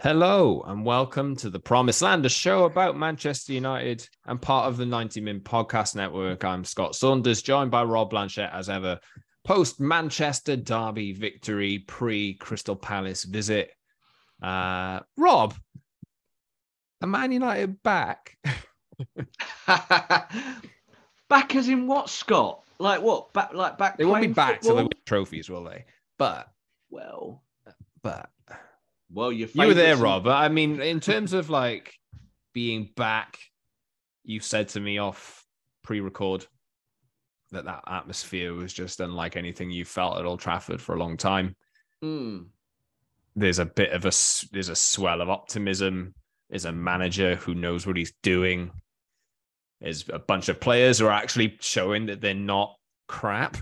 Hello and welcome to the Promised Land, a show about Manchester United and part of the 90 Min Podcast Network. I'm Scott Saunders, joined by Rob Blanchette as ever. Post Manchester Derby victory, pre Crystal Palace visit. Uh, Rob, a Man United back? back as in what, Scott? Like what? Back like back. They won't be back till they football? win trophies, will they? But, Well, but well, you were there, Rob. I mean, in terms of like being back, you said to me off pre-record that that atmosphere was just unlike anything you felt at Old Trafford for a long time. Mm. There's a bit of a there's a swell of optimism. There's a manager who knows what he's doing. There's a bunch of players who are actually showing that they're not crap.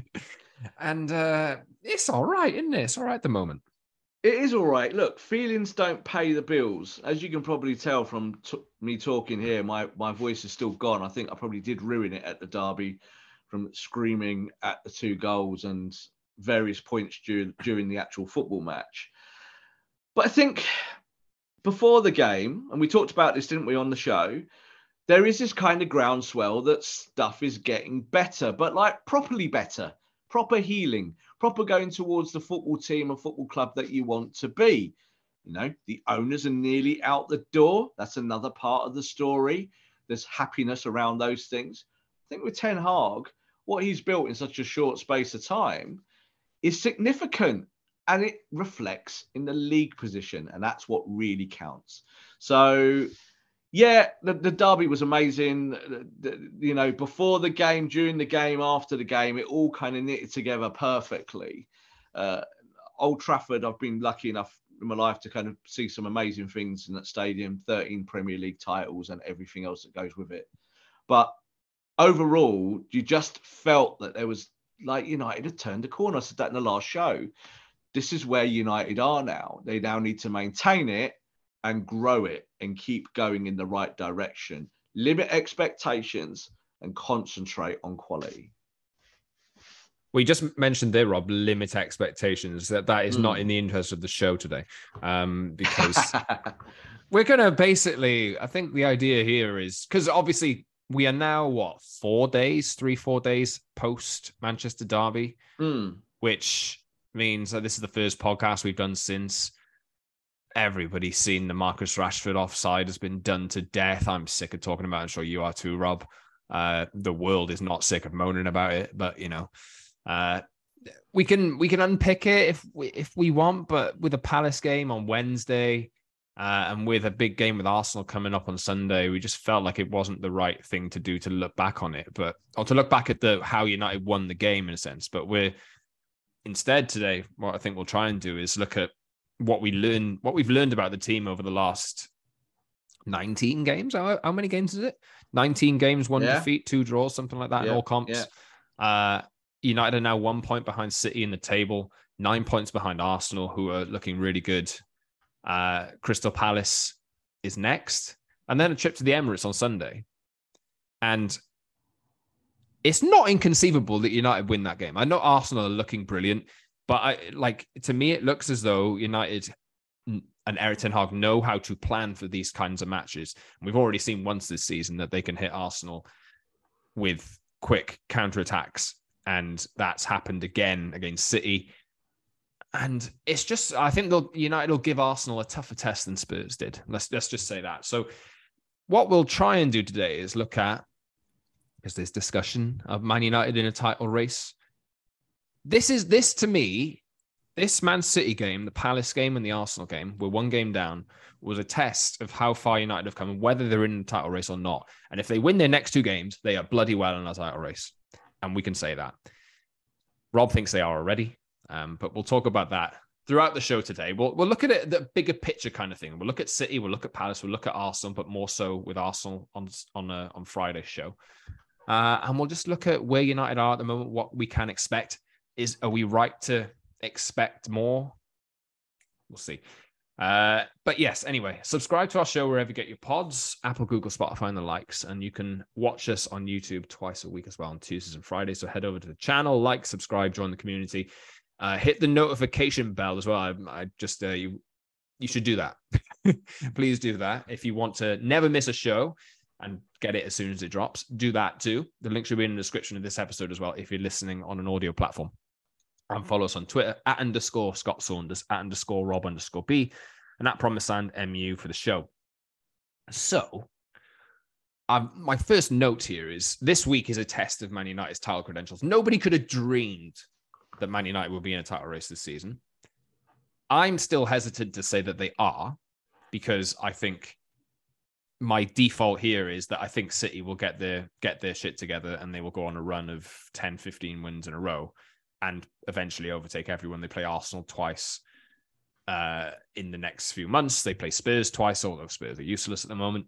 and uh, it's all right, isn't it? It's all right at the moment. It is all right. Look, feelings don't pay the bills, as you can probably tell from t- me talking here. My my voice is still gone. I think I probably did ruin it at the derby from screaming at the two goals and various points during during the actual football match. But I think before the game, and we talked about this, didn't we, on the show? There is this kind of groundswell that stuff is getting better, but like properly better, proper healing, proper going towards the football team and football club that you want to be. You know, the owners are nearly out the door. That's another part of the story. There's happiness around those things. I think with Ten Hag, what he's built in such a short space of time is significant and it reflects in the league position. And that's what really counts. So, yeah, the, the derby was amazing. The- the- you know, before the game, during the game, after the game, it all kind of knitted together perfectly. Uh, Old Trafford, I've been lucky enough in my life to kind of see some amazing things in that stadium 13 Premier League titles and everything else that goes with it. But overall, you just felt that there was like United had turned the corner. I said that in the last show. This is where United are now. They now need to maintain it and grow it and keep going in the right direction. Limit expectations and concentrate on quality. We just mentioned there, Rob, limit expectations. That that is not Mm. in the interest of the show today, um, because we're gonna basically. I think the idea here is because obviously we are now what four days, three four days post Manchester Derby, Mm. which means that this is the first podcast we've done since everybody's seen the Marcus Rashford offside has been done to death. I'm sick of talking about. it. I'm sure you are too, Rob. Uh, the world is not sick of moaning about it, but you know, uh, we can we can unpick it if we if we want. But with a Palace game on Wednesday, uh, and with a big game with Arsenal coming up on Sunday, we just felt like it wasn't the right thing to do to look back on it, but or to look back at the how United won the game in a sense. But we're instead today, what I think we'll try and do is look at what we learn, what we've learned about the team over the last 19 games. How, how many games is it? 19 games, one Yeah. defeat, two draws, something like that in all comps. Uh, United are now one point behind City in the table, nine points behind Arsenal, who are looking really good. Uh, Crystal Palace is next, and then a trip to the Emirates on Sunday. And it's not inconceivable that United win that game. I know Arsenal are looking brilliant, but I like to me it looks as though United and Erik Ten Hag know how to plan for these kinds of matches. And we've already seen once this season that they can hit Arsenal with quick counterattacks, and that's happened again against City. And it's just, I think they'll United will give Arsenal a tougher test than Spurs did. Let's let's just say that. So, what we'll try and do today is look at because there's discussion of Man United in a title race. This is this to me, this Man City game, the Palace game, and the Arsenal game, we're one game down, was a test of how far United have come and whether they're in the title race or not. And if they win their next two games, they are bloody well in a title race, and we can say that. Rob thinks they are already, um, but we'll talk about that throughout the show today, we'll we'll look at it the bigger picture kind of thing. We'll look at City, we'll look at Palace, we'll look at Arsenal, but more so with Arsenal on on uh, on Friday's show. Uh, and we'll just look at where United are at the moment, what we can expect. Is are we right to expect more? We'll see. Uh, but yes, anyway, subscribe to our show wherever you get your pods, Apple, Google, Spotify, and the likes. And you can watch us on YouTube twice a week as well on Tuesdays and Fridays. So head over to the channel, like, subscribe, join the community. Uh, hit the notification bell as well. I, I just uh, you you should do that. Please do that if you want to never miss a show and get it as soon as it drops. Do that too. The link should be in the description of this episode as well if you're listening on an audio platform. And follow us on Twitter at underscore Scott Saunders, at underscore Rob underscore B, and at Promise and MU for the show. So, um, my first note here is this week is a test of Man United's title credentials. Nobody could have dreamed that Man United will be in a title race this season. I'm still hesitant to say that they are because I think my default here is that I think City will get their get their shit together and they will go on a run of 10 15 wins in a row and eventually overtake everyone. They play Arsenal twice uh, in the next few months. They play Spurs twice, although Spurs are useless at the moment.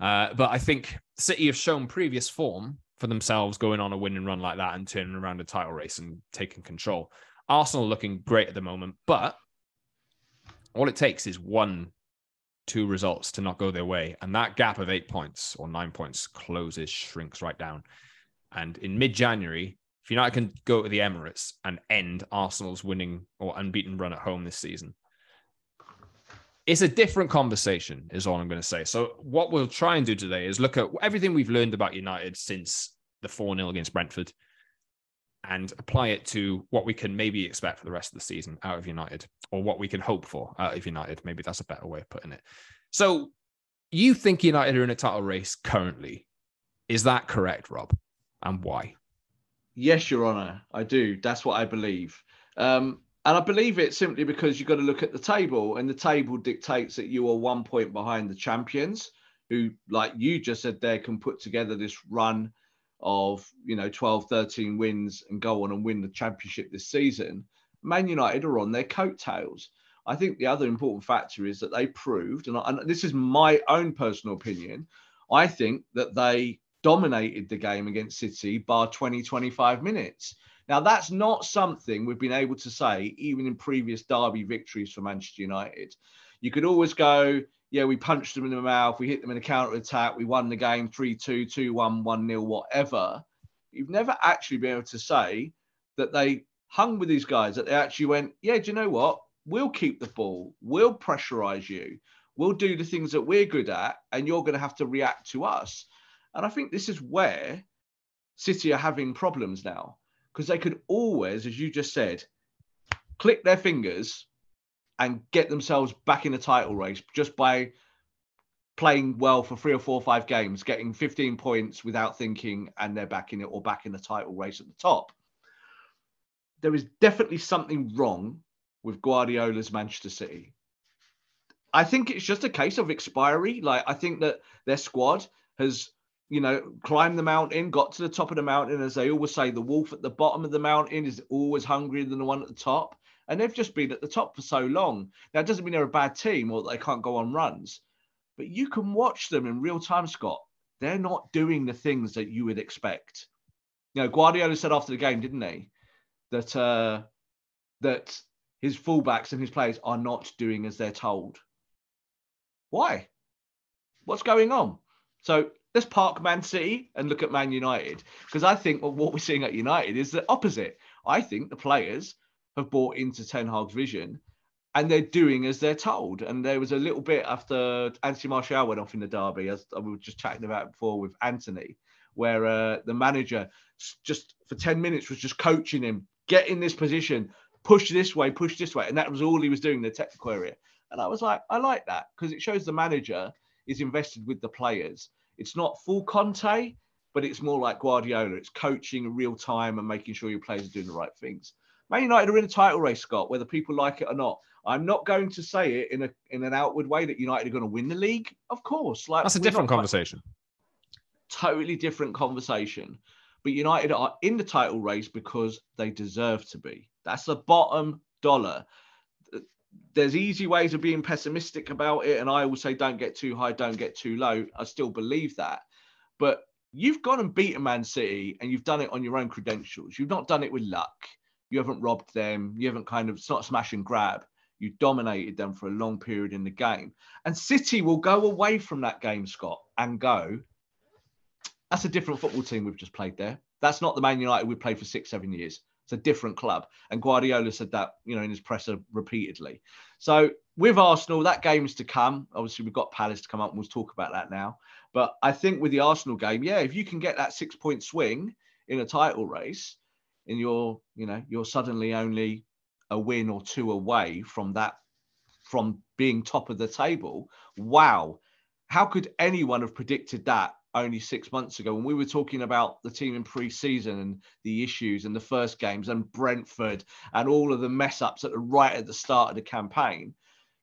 Uh, but I think City have shown previous form for themselves going on a winning run like that and turning around a title race and taking control. Arsenal looking great at the moment, but all it takes is one, two results to not go their way. And that gap of eight points or nine points closes, shrinks right down. And in mid January, if United can go to the Emirates and end Arsenal's winning or unbeaten run at home this season, it's a different conversation, is all I'm going to say. So, what we'll try and do today is look at everything we've learned about United since the 4 0 against Brentford and apply it to what we can maybe expect for the rest of the season out of United or what we can hope for out of United. Maybe that's a better way of putting it. So, you think United are in a title race currently? Is that correct, Rob? And why? Yes, Your Honour, I do. That's what I believe. Um, and I believe it simply because you've got to look at the table, and the table dictates that you are one point behind the champions, who, like you just said there, can put together this run of, you know, 12, 13 wins and go on and win the championship this season. Man United are on their coattails. I think the other important factor is that they proved, and, I, and this is my own personal opinion, I think that they dominated the game against City by 20, 25 minutes. Now, that's not something we've been able to say even in previous derby victories for Manchester United. You could always go, yeah, we punched them in the mouth, we hit them in a counter attack, we won the game 3 2, 2 1, 1 0, whatever. You've never actually been able to say that they hung with these guys, that they actually went, yeah, do you know what? We'll keep the ball, we'll pressurize you, we'll do the things that we're good at, and you're going to have to react to us. And I think this is where City are having problems now because they could always, as you just said, click their fingers and get themselves back in the title race just by playing well for three or four or five games, getting 15 points without thinking, and they're back in it or back in the title race at the top. There is definitely something wrong with Guardiola's Manchester City. I think it's just a case of expiry. Like I think that their squad has you know, climbed the mountain, got to the top of the mountain. As they always say, the wolf at the bottom of the mountain is always hungrier than the one at the top. And they've just been at the top for so long. Now, it doesn't mean they're a bad team or they can't go on runs, but you can watch them in real time, Scott. They're not doing the things that you would expect. You know, Guardiola said after the game, didn't he, that uh, that his fullbacks and his players are not doing as they're told. Why? What's going on? So let's park Man City and look at Man United because I think what we're seeing at United is the opposite. I think the players have bought into Ten Hag's vision and they're doing as they're told. And there was a little bit after Anthony Martial went off in the derby, as we were just chatting about before with Anthony, where uh, the manager just for 10 minutes was just coaching him, get in this position, push this way, push this way. And that was all he was doing in the technical area. And I was like, I like that because it shows the manager is invested with the players it's not full Conte, but it's more like Guardiola. It's coaching in real time and making sure your players are doing the right things. Man United are in a title race, Scott, whether people like it or not. I'm not going to say it in a in an outward way that United are going to win the league. Of course, like that's a different conversation. Totally different conversation. But United are in the title race because they deserve to be. That's the bottom dollar. There's easy ways of being pessimistic about it. And I will say, don't get too high, don't get too low. I still believe that. But you've gone and beaten Man City and you've done it on your own credentials. You've not done it with luck. You haven't robbed them. You haven't kind of, it's not smash and grab. You dominated them for a long period in the game. And City will go away from that game, Scott, and go, that's a different football team we've just played there. That's not the Man United we played for six, seven years. It's a different club. And Guardiola said that, you know, in his presser repeatedly. So with Arsenal, that game's to come. Obviously, we've got Palace to come up and we'll talk about that now. But I think with the Arsenal game, yeah, if you can get that six point swing in a title race, and you're, you know, you're suddenly only a win or two away from that, from being top of the table. Wow. How could anyone have predicted that only six months ago when we were talking about the team in pre-season and the issues and the first games and Brentford and all of the mess ups at the right at the start of the campaign,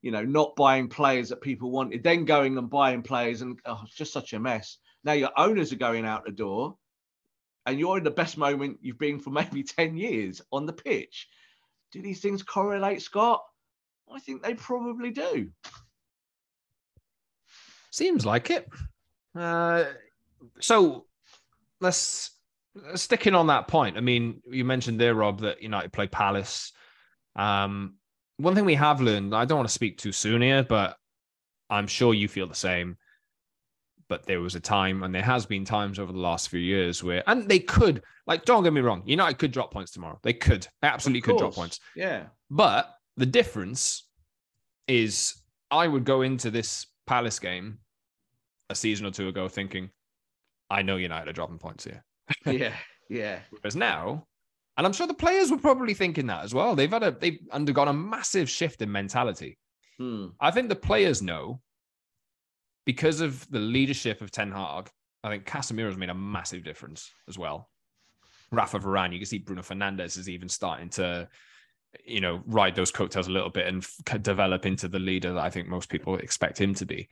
you know, not buying players that people wanted, then going and buying players and oh, it's just such a mess. Now your owners are going out the door and you're in the best moment you've been for maybe 10 years on the pitch. Do these things correlate, Scott? I think they probably do. Seems like it. Uh, so let's sticking on that point. I mean, you mentioned there, Rob, that United play Palace. Um, one thing we have learned, I don't want to speak too soon here, but I'm sure you feel the same. But there was a time, and there has been times over the last few years where, and they could, like, don't get me wrong, United could drop points tomorrow. They could, absolutely could drop points. Yeah. But the difference is, I would go into this Palace game a season or two ago thinking, I know United are dropping points here. yeah, yeah. Whereas now, and I'm sure the players were probably thinking that as well. They've had a they've undergone a massive shift in mentality. Hmm. I think the players know because of the leadership of Ten Hag. I think Casemiro's made a massive difference as well. Rafa Varane, you can see Bruno Fernandes is even starting to, you know, ride those coattails a little bit and f- develop into the leader that I think most people expect him to be.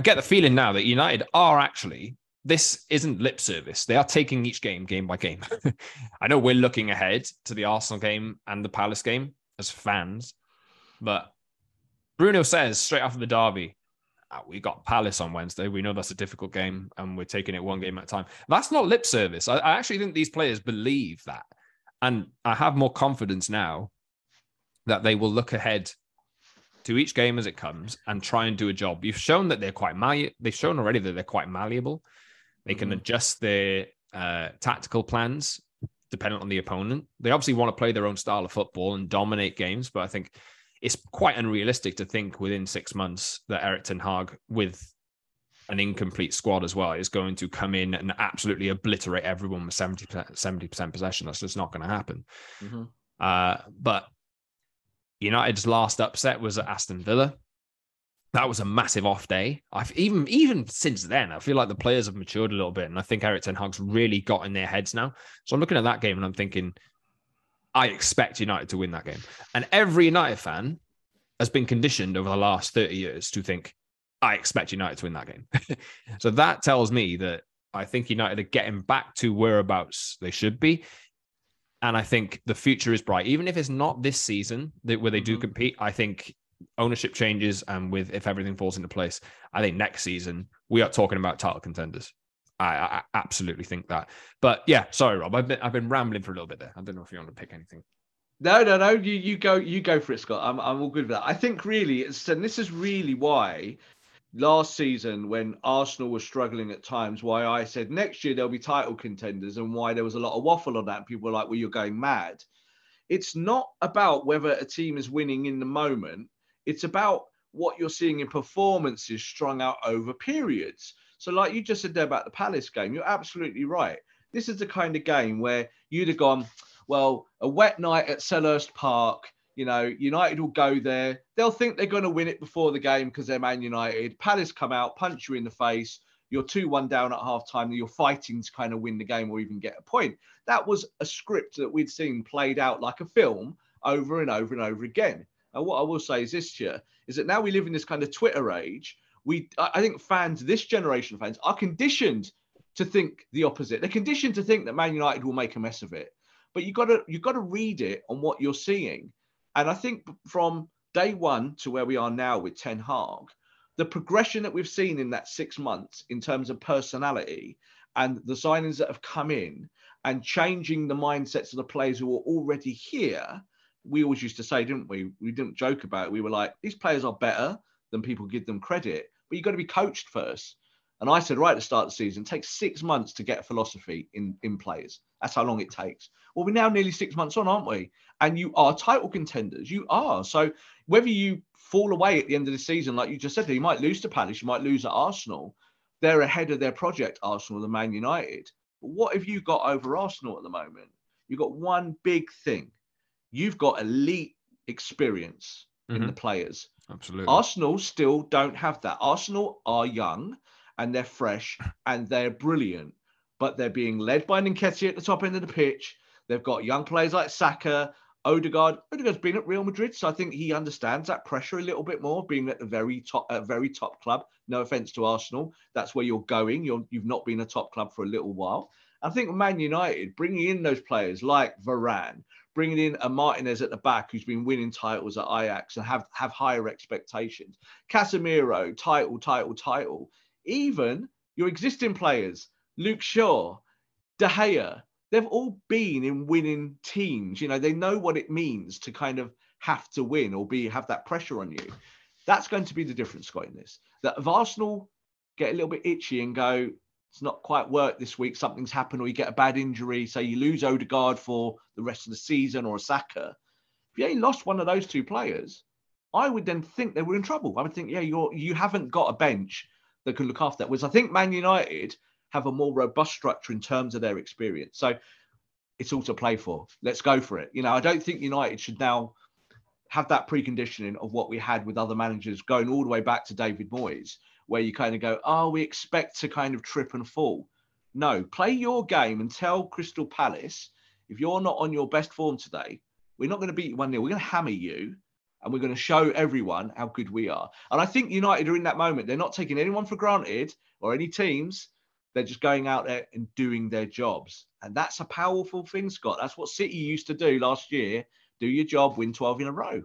I get the feeling now that United are actually this isn't lip service. They are taking each game game by game. I know we're looking ahead to the Arsenal game and the Palace game as fans, but Bruno says straight after the derby, oh, we got Palace on Wednesday. We know that's a difficult game and we're taking it one game at a time. That's not lip service. I, I actually think these players believe that. And I have more confidence now that they will look ahead to each game as it comes and try and do a job. You've shown that they're quite malleable. They've shown already that they're quite malleable. They can mm-hmm. adjust their uh, tactical plans dependent on the opponent. They obviously want to play their own style of football and dominate games, but I think it's quite unrealistic to think within six months that Erik Ten Hag, with an incomplete squad as well, is going to come in and absolutely obliterate everyone with 70%, 70% possession. That's just not going to happen. Mm-hmm. Uh, but United's last upset was at Aston Villa. That was a massive off day. I've even even since then, I feel like the players have matured a little bit, and I think Erik Ten Hag's really got in their heads now. So I'm looking at that game and I'm thinking, I expect United to win that game. And every United fan has been conditioned over the last 30 years to think, I expect United to win that game. so that tells me that I think United are getting back to whereabouts they should be. And I think the future is bright, even if it's not this season that where they do mm-hmm. compete. I think ownership changes and with if everything falls into place, I think next season we are talking about title contenders. I, I absolutely think that. But yeah, sorry, Rob, I've been I've been rambling for a little bit there. I don't know if you want to pick anything. No, no, no. You you go you go for it, Scott. I'm I'm all good with that. I think really, it's, and this is really why last season when Arsenal was struggling at times, why I said next year there'll be title contenders and why there was a lot of waffle on that. People were like, well, you're going mad. It's not about whether a team is winning in the moment, it's about what you're seeing in performances strung out over periods. So, like you just said there about the Palace game, you're absolutely right. This is the kind of game where you'd have gone, well, a wet night at Selhurst Park you know, United will go there. They'll think they're going to win it before the game because they're Man United. Palace come out, punch you in the face. You're 2 1 down at half time. You're fighting to kind of win the game or even get a point. That was a script that we'd seen played out like a film over and over and over again. And what I will say is this year is that now we live in this kind of Twitter age. We, I think fans, this generation of fans, are conditioned to think the opposite. They're conditioned to think that Man United will make a mess of it. But you got to you got to read it on what you're seeing And I think from day one to where we are now with Ten Hag, the progression that we've seen in that six months in terms of personality and the signings that have come in and changing the mindsets of the players who are already here. We always used to say, didn't we? We didn't joke about it. We were like, these players are better than people give them credit, but you've got to be coached first. And I said right at the start of the season, it takes six months to get philosophy in, in players. That's how long it takes. Well, we're now nearly six months on, aren't we? And you are title contenders. You are. So whether you fall away at the end of the season, like you just said, you might lose to Palace, you might lose at Arsenal. They're ahead of their project, Arsenal and Man United. But what have you got over Arsenal at the moment? You've got one big thing. You've got elite experience mm-hmm. in the players. Absolutely. Arsenal still don't have that. Arsenal are young and they're fresh and they're brilliant, but they're being led by Nketiah at the top end of the pitch. They've got young players like Saka, Odegaard. Odegaard's been at Real Madrid, so I think he understands that pressure a little bit more, being at the very top, a very top club. No offense to Arsenal, that's where you're going. You're, you've not been a top club for a little while. I think Man United bringing in those players like Varane, bringing in a Martinez at the back who's been winning titles at Ajax and have have higher expectations. Casemiro, title, title, title even your existing players, Luke Shaw, De Gea, they've all been in winning teams. You know, they know what it means to kind of have to win or be have that pressure on you. That's going to be the difference, Scott, in this. That if Arsenal get a little bit itchy and go, it's not quite worked this week, something's happened, or you get a bad injury, say you lose Odegaard for the rest of the season or a Saka. If you only lost one of those two players, I would then think they were in trouble. I would think, yeah, you're you haven't got a bench that can look after that. Whereas I think Man United have a more robust structure in terms of their experience. So it's all to play for. Let's go for it. You know, I don't think United should now have that preconditioning of what we had with other managers going all the way back to David Moyes, where you kind of go, oh, we expect to kind of trip and fall. No, play your game and tell Crystal Palace if you're not on your best form today, we're not going to beat you 1 0. We're going to hammer you and we're going to show everyone how good we are. And I think United are in that moment. They're not taking anyone for granted or any teams. They're just going out there and doing their jobs. And that's a powerful thing, Scott. That's what City used to do last year. Do your job, win 12 in a row.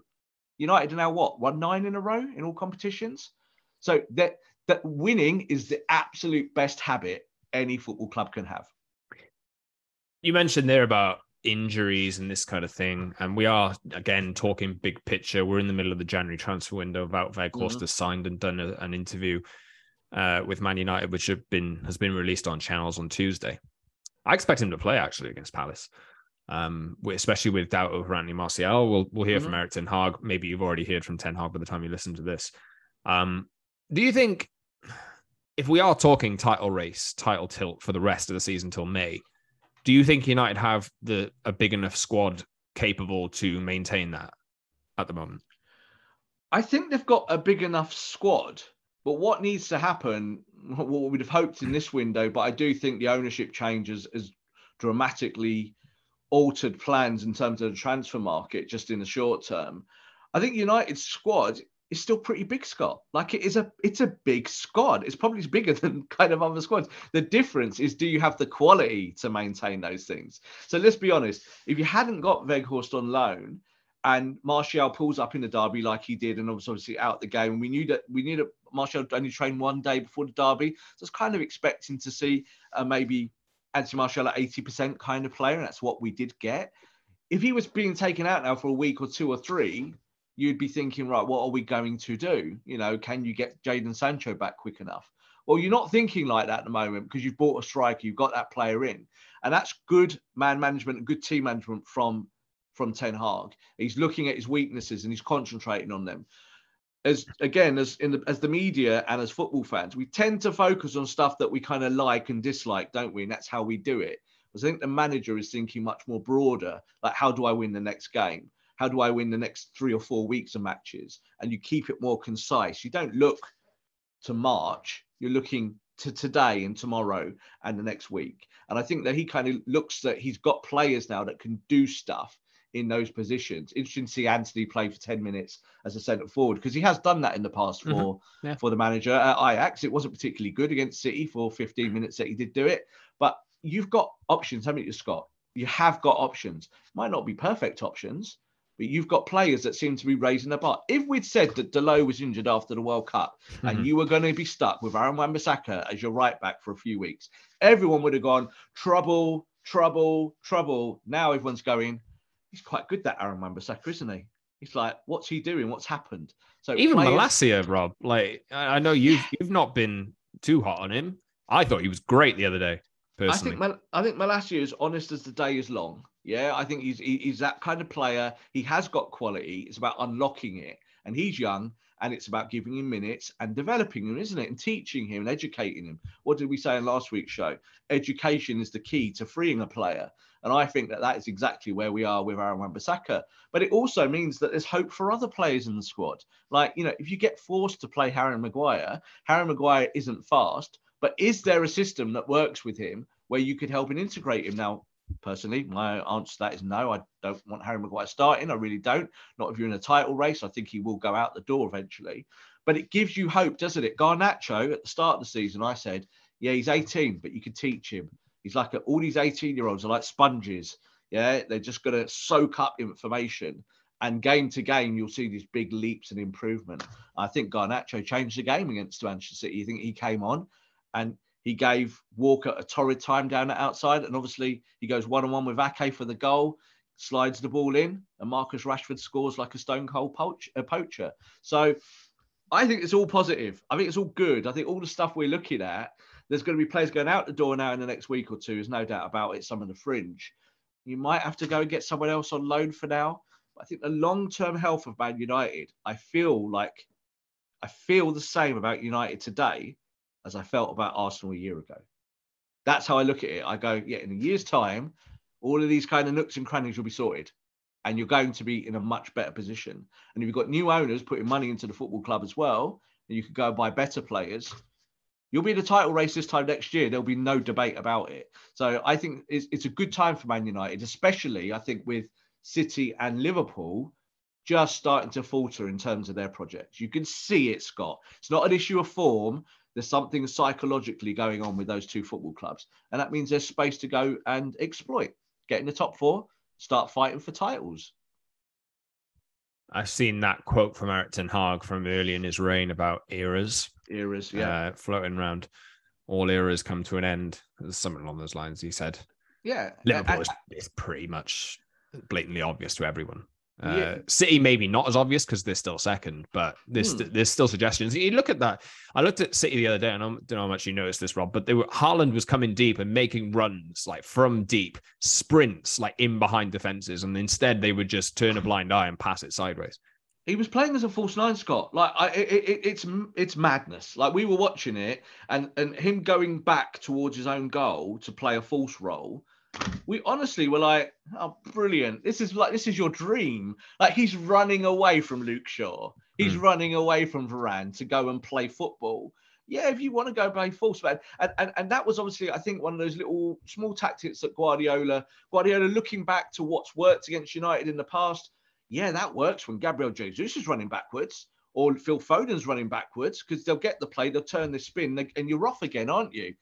United are now what? Won nine in a row in all competitions. So that that winning is the absolute best habit any football club can have. You mentioned there about injuries and this kind of thing. And we are again talking big picture. We're in the middle of the January transfer window. Wout Weghorst mm-hmm. signed and done a, an interview uh, with Man United, which have been has been released on channels on Tuesday. I expect him to play actually against Palace, um, especially with doubt over Anthony Martial. We'll we'll hear mm-hmm. from Erik Ten Hag. Maybe you've already heard from Ten Hag by the time you listen to this. Um, do you think if we are talking title race, title tilt for the rest of the season till May? Do you think United have the a big enough squad capable to maintain that at the moment? I think they've got a big enough squad, but what needs to happen, what we'd have hoped in this window, but I do think the ownership changes has dramatically altered plans in terms of the transfer market just in the short term. I think United's squad is still pretty big, Scott. Like it is a it's a big squad. It's probably bigger than kind of other squads. The difference is do you have the quality to maintain those things? So let's be honest. If you hadn't got Weghorst on loan and Martial pulls up in the derby like he did, and obviously out the game, we knew that we knew that Martial only trained one day before the derby, so it's kind of expecting to see uh, maybe Anthony Martial at 80% kind of player, and that's what we did get. If he was being taken out now for a week or two or three, you'd be thinking, right, what are we going to do? You know, can you get Jadon Sancho back quick enough? Well, you're not thinking like that at the moment because you've bought a striker, you've got that player in, and that's good man management and good team management from from Ten Hag. He's looking at his weaknesses and he's concentrating on them. As again, as in the as the media and as football fans, we tend to focus on stuff that we kind of like and dislike, don't we? And that's how we do it. I think the manager is thinking much more broader, like how do I win the next game? how do I win the next three or four weeks of matches? And you keep it more concise. You don't look to March, you're looking to today and tomorrow and the next week. And I think that he kind of looks that he's got players now that can do stuff in those positions. Interesting to see Anthony play for 10 minutes as a centre forward because he has done that in the past for, mm-hmm. yeah. for the manager at Ajax. It wasn't particularly good against City for 15 minutes that he did do it. But you've got options, haven't you, Scott? You have got options. Might not be perfect options, but you've got players that seem to be raising the bar. If we'd said that Dalot was injured after the World Cup mm-hmm. and you were going to be stuck with Aaron Wan-Bissaka as your right back for a few weeks, everyone would have gone trouble, trouble, trouble. Now everyone's going, he's quite good that Aaron Wan-Bissaka, isn't he? He's like, what's he doing? What's happened? So even players... Malacia, Rob, like I know you've you've not been too hot on him. I thought he was great the other day. Personally. I think Mal- I think Malacia is honest as the day is long. Yeah, I think he's he, he's that kind of player. He has got quality. It's about unlocking it, and he's young, and it's about giving him minutes and developing him, isn't it? And teaching him and educating him. What did we say in last week's show? Education is the key to freeing a player, and I think that that is exactly where we are with Aaron Wan-Bissaka. But it also means that there's hope for other players in the squad. Like you know, if you get forced to play Harry Maguire, Harry Maguire isn't fast, but is there a system that works with him where you could help and integrate him? Now, personally, my answer to that is no. I don't want Harry Maguire starting. I really don't. Not if you're in a title race. I think he will go out the door eventually. But it gives you hope, doesn't it? Garnacho at the start of the season, I said, yeah, he's 18, but you could teach him. He's like all these 18 year olds are like sponges. Yeah, they're just going to soak up information. And game to game, you'll see these big leaps and improvement. I think Garnacho changed the game against Manchester City. You think he came on and he gave Walker a torrid time down the outside, and obviously he goes one on one with Ake for the goal, slides the ball in, and Marcus Rashford scores like a stone cold poacher. So I think it's all positive. I think it's all good. I think all the stuff we're looking at, there's going to be players going out the door now in the next week or two. There's no doubt about it. Some of the fringe, you might have to go and get someone else on loan for now. I think the long-term health of Man United, I feel like I feel the same about United today as I felt about Arsenal a year ago. That's how I look at it. I go, yeah, in a year's time, all of these kind of nooks and crannies will be sorted and you're going to be in a much better position. And if you've got new owners putting money into the football club as well, and you could go buy better players, you'll be in the title race this time next year. There'll be no debate about it. So I think it's, it's a good time for Man United, especially I think with City and Liverpool just starting to falter in terms of their projects. You can see it, Scott. It's not an issue of form there's something psychologically going on with those two football clubs. And that means there's space to go and exploit, get in the top four, start fighting for titles. I've seen that quote from Erik Ten Hag from early in his reign about eras. Eras, yeah. Uh, floating around. All eras come to an end. There's something along those lines, he said. Yeah. Liverpool is, is pretty much blatantly obvious to everyone. Uh, yeah. City maybe not as obvious because they're still second, but there's hmm. there's still suggestions. You look at that. I looked at City the other day, and I don't know how much you noticed this, Rob, but they were Haaland was coming deep and making runs like from deep, sprints like in behind defenses, and instead they would just turn a blind eye and pass it sideways. He was playing as a false nine, Scott. Like I, it, it, it's it's madness. Like we were watching it, and and him going back towards his own goal to play a false role we honestly were like, oh, brilliant. This is like, this is your dream. Like, he's running away from Luke Shaw. He's mm. running away from Varane to go and play football. Yeah, if you want to go play man, And, and, and that was obviously, I think, one of those little small tactics that Guardiola, Guardiola looking back to what's worked against United in the past. Yeah, that works when Gabriel Jesus is running backwards or Phil Foden's running backwards because they'll get the play, they'll turn the spin, and you're off again, aren't you?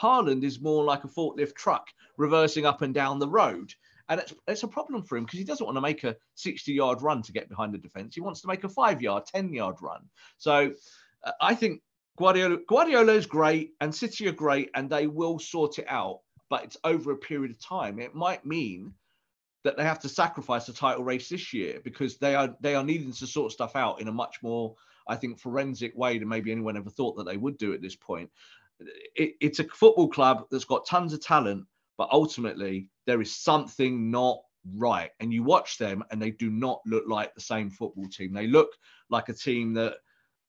Haaland is more like a forklift truck reversing up and down the road. And it's, it's a problem for him because he doesn't want to make a 60 yard run to get behind the defense. He wants to make a five yard, 10 yard run. So uh, I think Guardiola, Guardiola is great and City are great and they will sort it out, but it's over a period of time. It might mean that they have to sacrifice the title race this year because they are they are needing to sort stuff out in a much more I think forensic way than maybe anyone ever thought that they would do at this point it, it's a football club that's got tons of talent, but ultimately there is something not right. And you watch them, and they do not look like the same football team. They look like a team that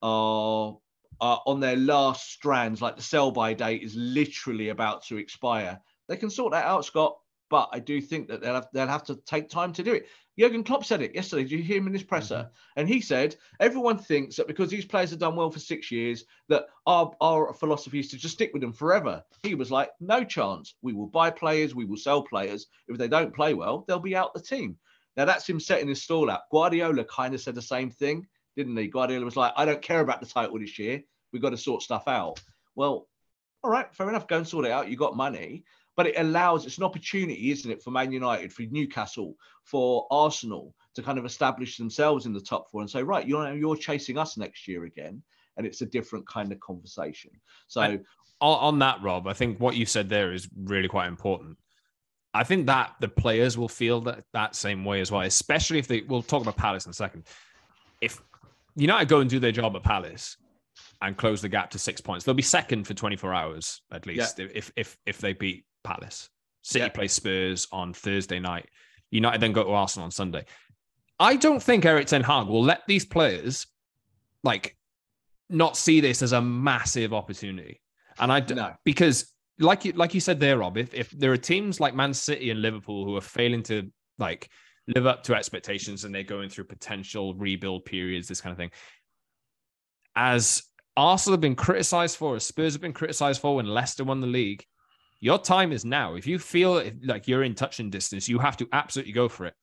are, are on their last strands, like the sell by date is literally about to expire. They can sort that out, Scott, but I do think that they'll have, they'll have to take time to do it. Jurgen Klopp said it yesterday. Did you hear him in his presser? Mm-hmm. And he said everyone thinks that because these players have done well for six years, that our, our philosophy is to just stick with them forever. He was like, no chance. We will buy players, we will sell players. If they don't play well, they'll be out the team. Now that's him setting his stall out. Guardiola kind of said the same thing, didn't he? Guardiola was like, I don't care about the title this year. We've got to sort stuff out. Well, all right, fair enough. Go and sort it out. You got money but it allows it's an opportunity, isn't it, for Man United, for Newcastle, for Arsenal to kind of establish themselves in the top four and say, right, you're you're chasing us next year again, and it's a different kind of conversation. So on, on that, Rob, I think what you said there is really quite important. I think that the players will feel that that same way as well, especially if they. We'll talk about Palace in a second. If United go and do their job at Palace and close the gap to six points, they'll be second for 24 hours at least yeah. if if if they beat Palace. City yeah. play Spurs on Thursday night. United then go to Arsenal on Sunday. I don't think Erik Ten Hag will let these players like not see this as a massive opportunity. And I no. because like you like you said there, Rob, if, if there are teams like Man City and Liverpool who are failing to like live up to expectations and they're going through potential rebuild periods, this kind of thing. As Arsenal have been criticized for, as Spurs have been criticized for when Leicester won the league, your time is now. If you feel like you're in touching distance, you have to absolutely go for it.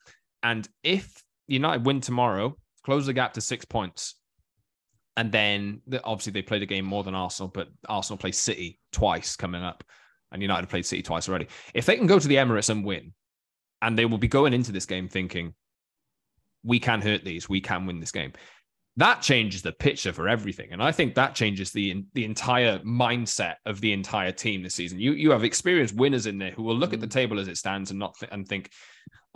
And if United win tomorrow, close the gap to six points, and then obviously they played a game more than Arsenal, but Arsenal play City twice coming up, and United played City twice already. If they can go to the Emirates and win, and they will be going into this game thinking, we can hurt these, we can win this game. That changes the picture for everything, and I think that changes the the entire mindset of the entire team this season. You you have experienced winners in there who will look mm. at the mm. table as it stands and not th- and think,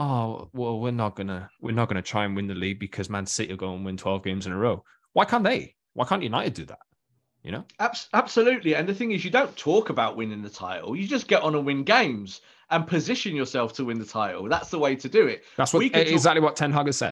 oh well, we're not gonna we're not gonna try and win the league because Man City will go and win twelve games in a row. Why can't they? Why can't United do that? You know, absolutely. And the thing is, you don't talk about winning the title. You just get on and win games and position yourself to win the title. That's the way to do it. That's what exactly talk- what Ten Hag has said.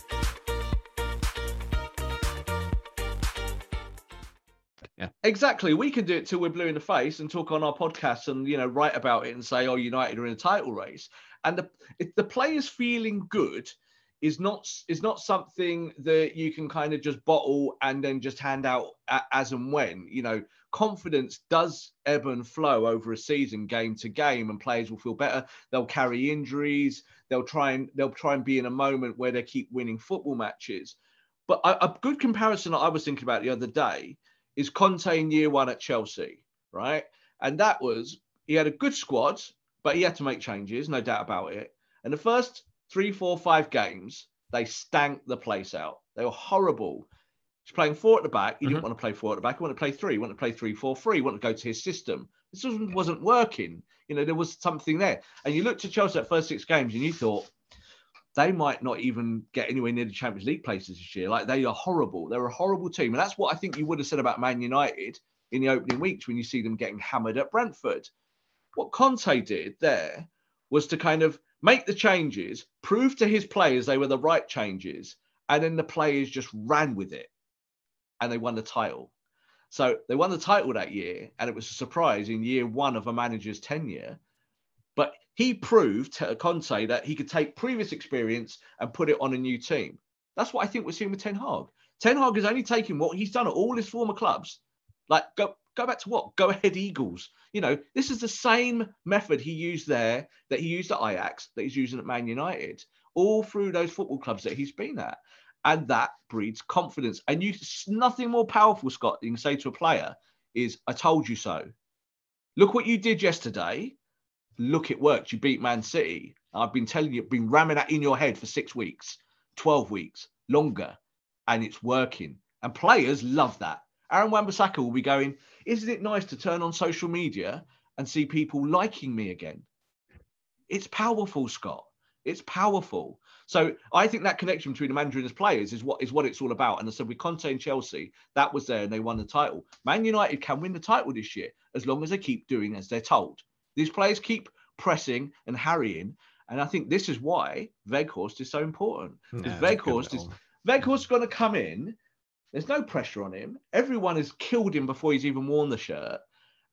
Exactly. We can do it till we're blue in the face and talk on our podcast and you know write about it and say, "Oh, United are in a title race." And the if the players feeling good is not is not something that you can kind of just bottle and then just hand out as and when you know confidence does ebb and flow over a season game to game and players will feel better they'll carry injuries they'll try and they'll try and be in a moment where they keep winning football matches but a, a good comparison that i was thinking about the other day is conte in year one at chelsea right and that was he had a good squad but he had to make changes no doubt about it and the first three, four, five games, they stank the place out. They were horrible. He's playing four at the back. He mm-hmm. didn't want to play four at the back. He wanted to play three. He wanted to play three, four, three. He wanted to go to his system. This wasn't, wasn't working. You know, there was something there. And you looked at Chelsea at first six games and you thought they might not even get anywhere near the Champions League places this year. Like they are horrible. They're a horrible team. And that's what I think you would have said about Man United in the opening weeks when you see them getting hammered at Brentford. What Conte did there was to kind of make the changes, prove to his players they were the right changes, and then the players just ran with it and they won the title. So they won the title that year, and it was a surprise in year one of a manager's tenure. But he proved to Conte that he could take previous experience and put it on a new team. That's what I think we're seeing with Ten Hag. Ten Hag is only taking what he's done at all his former clubs. Like go go back to what? Go ahead Eagles. You know, this is the same method he used there that he used at Ajax, that he's using at Man United, all through those football clubs that he's been at. And that breeds confidence. And you nothing more powerful, Scott, you can say to a player is, I told you so. Look what you did yesterday. Look, it worked. You beat Man City. I've been telling you, been ramming that in your head for six weeks, 12 weeks, longer, and it's working. And players love that. Aaron Wan-Bissaka will be going, isn't it nice to turn on social media and see people liking me again? It's powerful, Scott. It's powerful. So I think that connection between the manager and his players is what is what it's all about. And I said with Conte and Chelsea, that was there and they won the title. Man United can win the title this year as long as they keep doing as they're told. These players keep pressing and harrying. And I think this is why Weghorst is so important. Because yeah, Weghorst is Weghorst going to come in there's no pressure on him. Everyone has killed him before he's even worn the shirt.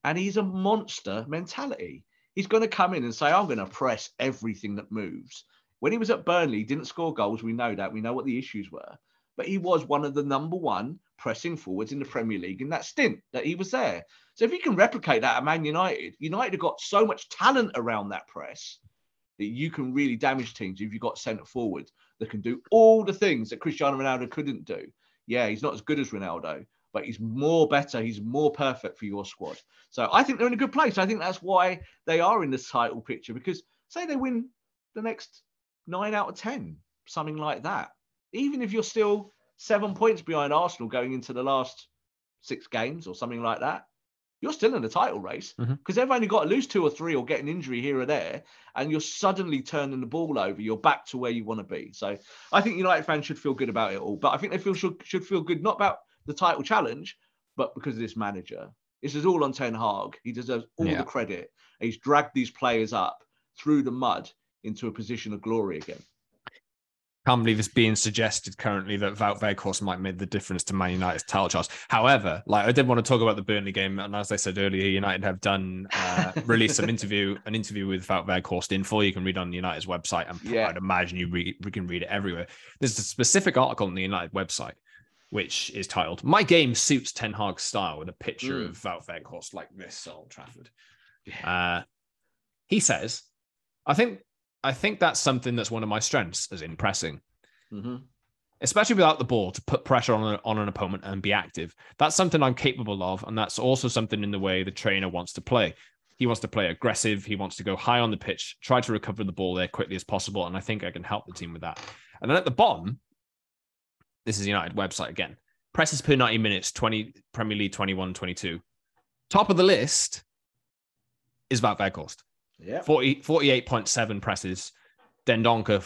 And he's a monster mentality. He's going to come in and say, I'm going to press everything that moves. When he was at Burnley, he didn't score goals. We know that. We know what the issues were. But he was one of the number one pressing forwards in the Premier League in that stint that he was there. So if you can replicate that at Man United, United have got so much talent around that press that you can really damage teams if you've got centre forward that can do all the things that Cristiano Ronaldo couldn't do. Yeah, he's not as good as Ronaldo, but he's more better. He's more perfect for your squad. So I think they're in a good place. I think that's why they are in the title picture because say they win the next nine out of 10, something like that. Even if you're still seven points behind Arsenal going into the last six games or something like that, you're still in the title race because Mhm. they've only got to lose two or three or get an injury here or there, and you're suddenly turning the ball over. You're back to where you want to be. So I think United fans should feel good about it all, but I think they feel should, should feel good not about the title challenge, but because of this manager. This is all on Ten Hag. He deserves all Yeah. the credit. He's dragged these players up through the mud into a position of glory again. Can't believe it's being suggested currently that Wout Weghorst might make the difference to Man United's title chance. However, like I did want to talk about the Burnley game, and as I said earlier, United have done uh, released some interview, an interview with Wout Weghorst in full. You can read on United's website, and Yeah. I'd imagine you we can read it everywhere. There's a specific article on the United website which is titled "My Game Suits Ten Hag's Style" with a picture Mm. of Wout Weghorst like this at Old Trafford. Uh, he says, "I think I think that's something that's one of my strengths, as in pressing." hmm especially without the ball, to put pressure on, a, on an opponent and be active. That's something I'm capable of. And that's also something in the way the trainer wants to play. He wants to play aggressive. He wants to go high on the pitch, try to recover the ball there quickly as possible. And I think I can help the team with that. And then at the bottom, this is United website again. Presses per 90 minutes, 20 Premier League 21 22. Top of the list is Wout Weghorst. Yeah. 40, 48.7 presses. Dendoncker,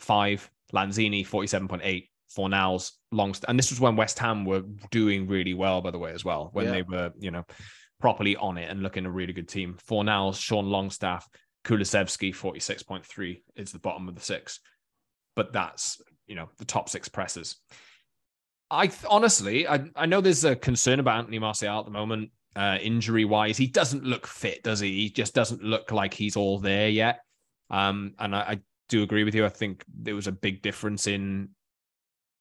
48.5. Lanzini, 47.8. Fornals, long. And this was when West Ham were doing really well, by the way, as well, when Yeah. they were, you know, properly on it and looking a really good team. Fornals, Sean Longstaff, Kulusevski, 46.3 is the bottom of the six. But that's, you know, the top six presses. I th- honestly, I, I know there's a concern about Anthony Martial at the moment, uh, injury wise. He doesn't look fit, does he? He just doesn't look like he's all there yet. Um, and I, I do agree with you. I think there was a big difference in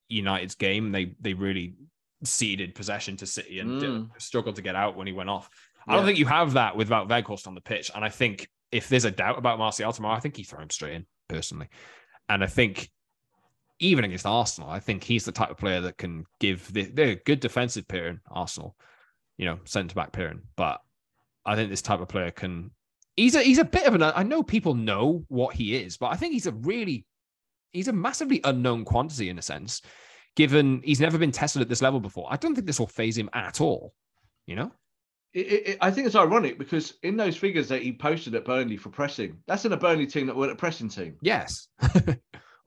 United's game. They they really ceded possession to City and Mm. struggled to get out when he went off. I don't think you have that without Weghorst on the pitch. And I think if there's a doubt about Martial tomorrow, I think you throw him straight in personally. And I think even against Arsenal, I think he's the type of player that can give the, they're a good defensive pairing, Arsenal, you know, centre back pairing. But I think this type of player can. He's a he's a bit of an. I know people know what he is, but I think he's a really he's a massively unknown quantity in a sense, given he's never been tested at this level before. I don't think this will phase him at all. You know, It, it, I think it's ironic because in those figures that he posted at Burnley for pressing, that's in a Burnley team that weren't a pressing team. yes.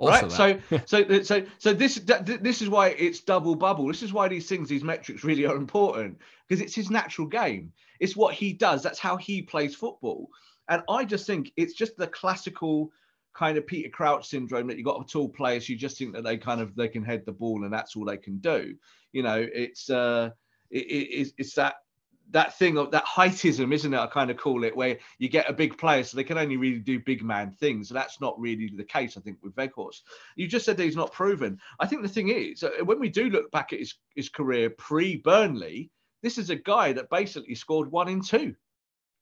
right. Also So, that. so, so, so this this is why it's double bubble. This is why these things, these metrics, really are important because it's his natural game. It's what he does. That's how he plays football. And I just think it's just the classical kind of Peter Crouch syndrome that you got with tall players. You just think that they kind of they can head the ball and that's all they can do. You know, it's uh, it, it, it's, it's that that thing of that heightism, isn't it? I kind of call it, where you get a big player, so they can only really do big man things. That's not really the case, I think, with Weghorst. You just said that he's not proven. I think the thing is, uh, when we do look back at his, his career pre Burnley, this is a guy that basically scored one in two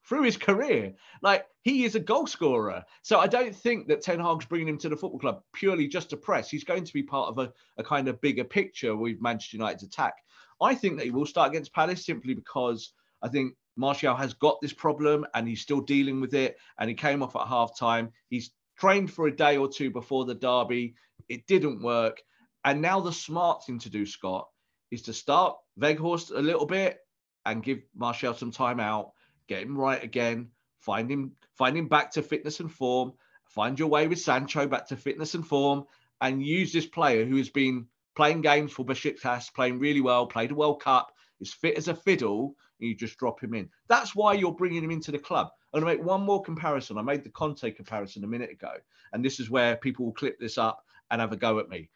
through his career. Like he is a goal scorer. So I don't think that Ten Hag's bringing him to the football club purely just to press. He's going to be part of a, a kind of bigger picture with Manchester United's attack. I think that he will start against Palace simply because I think Martial has got this problem and he's still dealing with it. And he came off at half time. He's trained for a day or two before the derby. It didn't work. And now the smart thing to do, Scott, is to start Weghorst a little bit and give Martial some time out, get him right again, find him, find him back to fitness and form, find your way with Sancho back to fitness and form, and use this player who has been playing games for Besiktas, playing really well, played a World Cup, is fit as a fiddle, and you just drop him in. That's why you're bringing him into the club. I'm going to make one more comparison. I made the Conte comparison a minute ago, and this is where people will clip this up and have a go at me.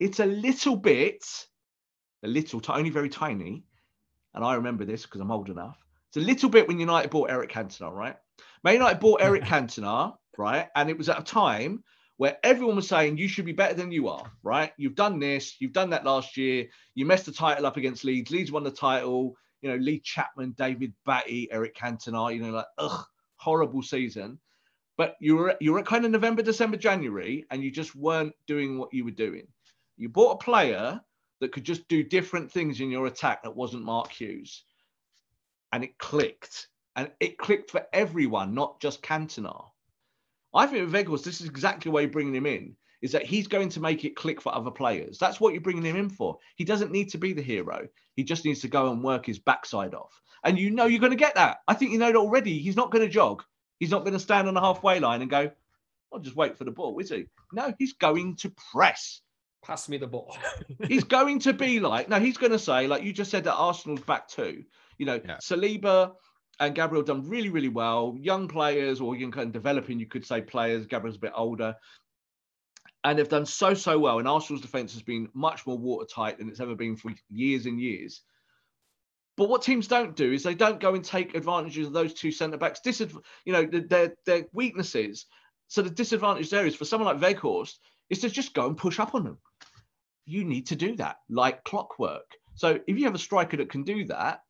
It's a little bit, a little, only very tiny, and I remember this because I'm old enough. It's a little bit when United bought Eric Cantona, right? Man United bought Eric Cantona, right? And it was at a time where everyone was saying you should be better than you are, right? You've done this, you've done that last year, you messed the title up against Leeds, Leeds won the title, you know, Lee Chapman, David Batty, Eric Cantona, you know, like, ugh, horrible season. But you were you were kind of November, December, January, and you just weren't doing what you were doing. You bought a player that could just do different things in your attack that wasn't Mark Hughes. And it clicked. And it clicked for everyone, not just Cantona. I think with Weghorst, this is exactly why you're bringing him in, is that he's going to make it click for other players. That's what you're bringing him in for. He doesn't need to be the hero. He just needs to go and work his backside off. And you know you're going to get that. I think you know it already. He's not going to jog. He's not going to stand on the halfway line and go, I'll just wait for the ball, is he? No, he's going to press. Pass me the ball. he's going to be like, no, he's going to say, like you just said, that Arsenal's back two. You know, yeah. Saliba and Gabriel done really, really well. Young players, or you kind of developing, you could say players. Gabriel's a bit older. And they've done so, so well. And Arsenal's defence has been much more watertight than it's ever been for years and years. But what teams don't do is they don't go and take advantages of those two centre backs. Disadv- you know, their their weaknesses. So the disadvantage there is for someone like Weghorst is to just go and push up on them. You need to do that like clockwork. So if you have a striker that can do that,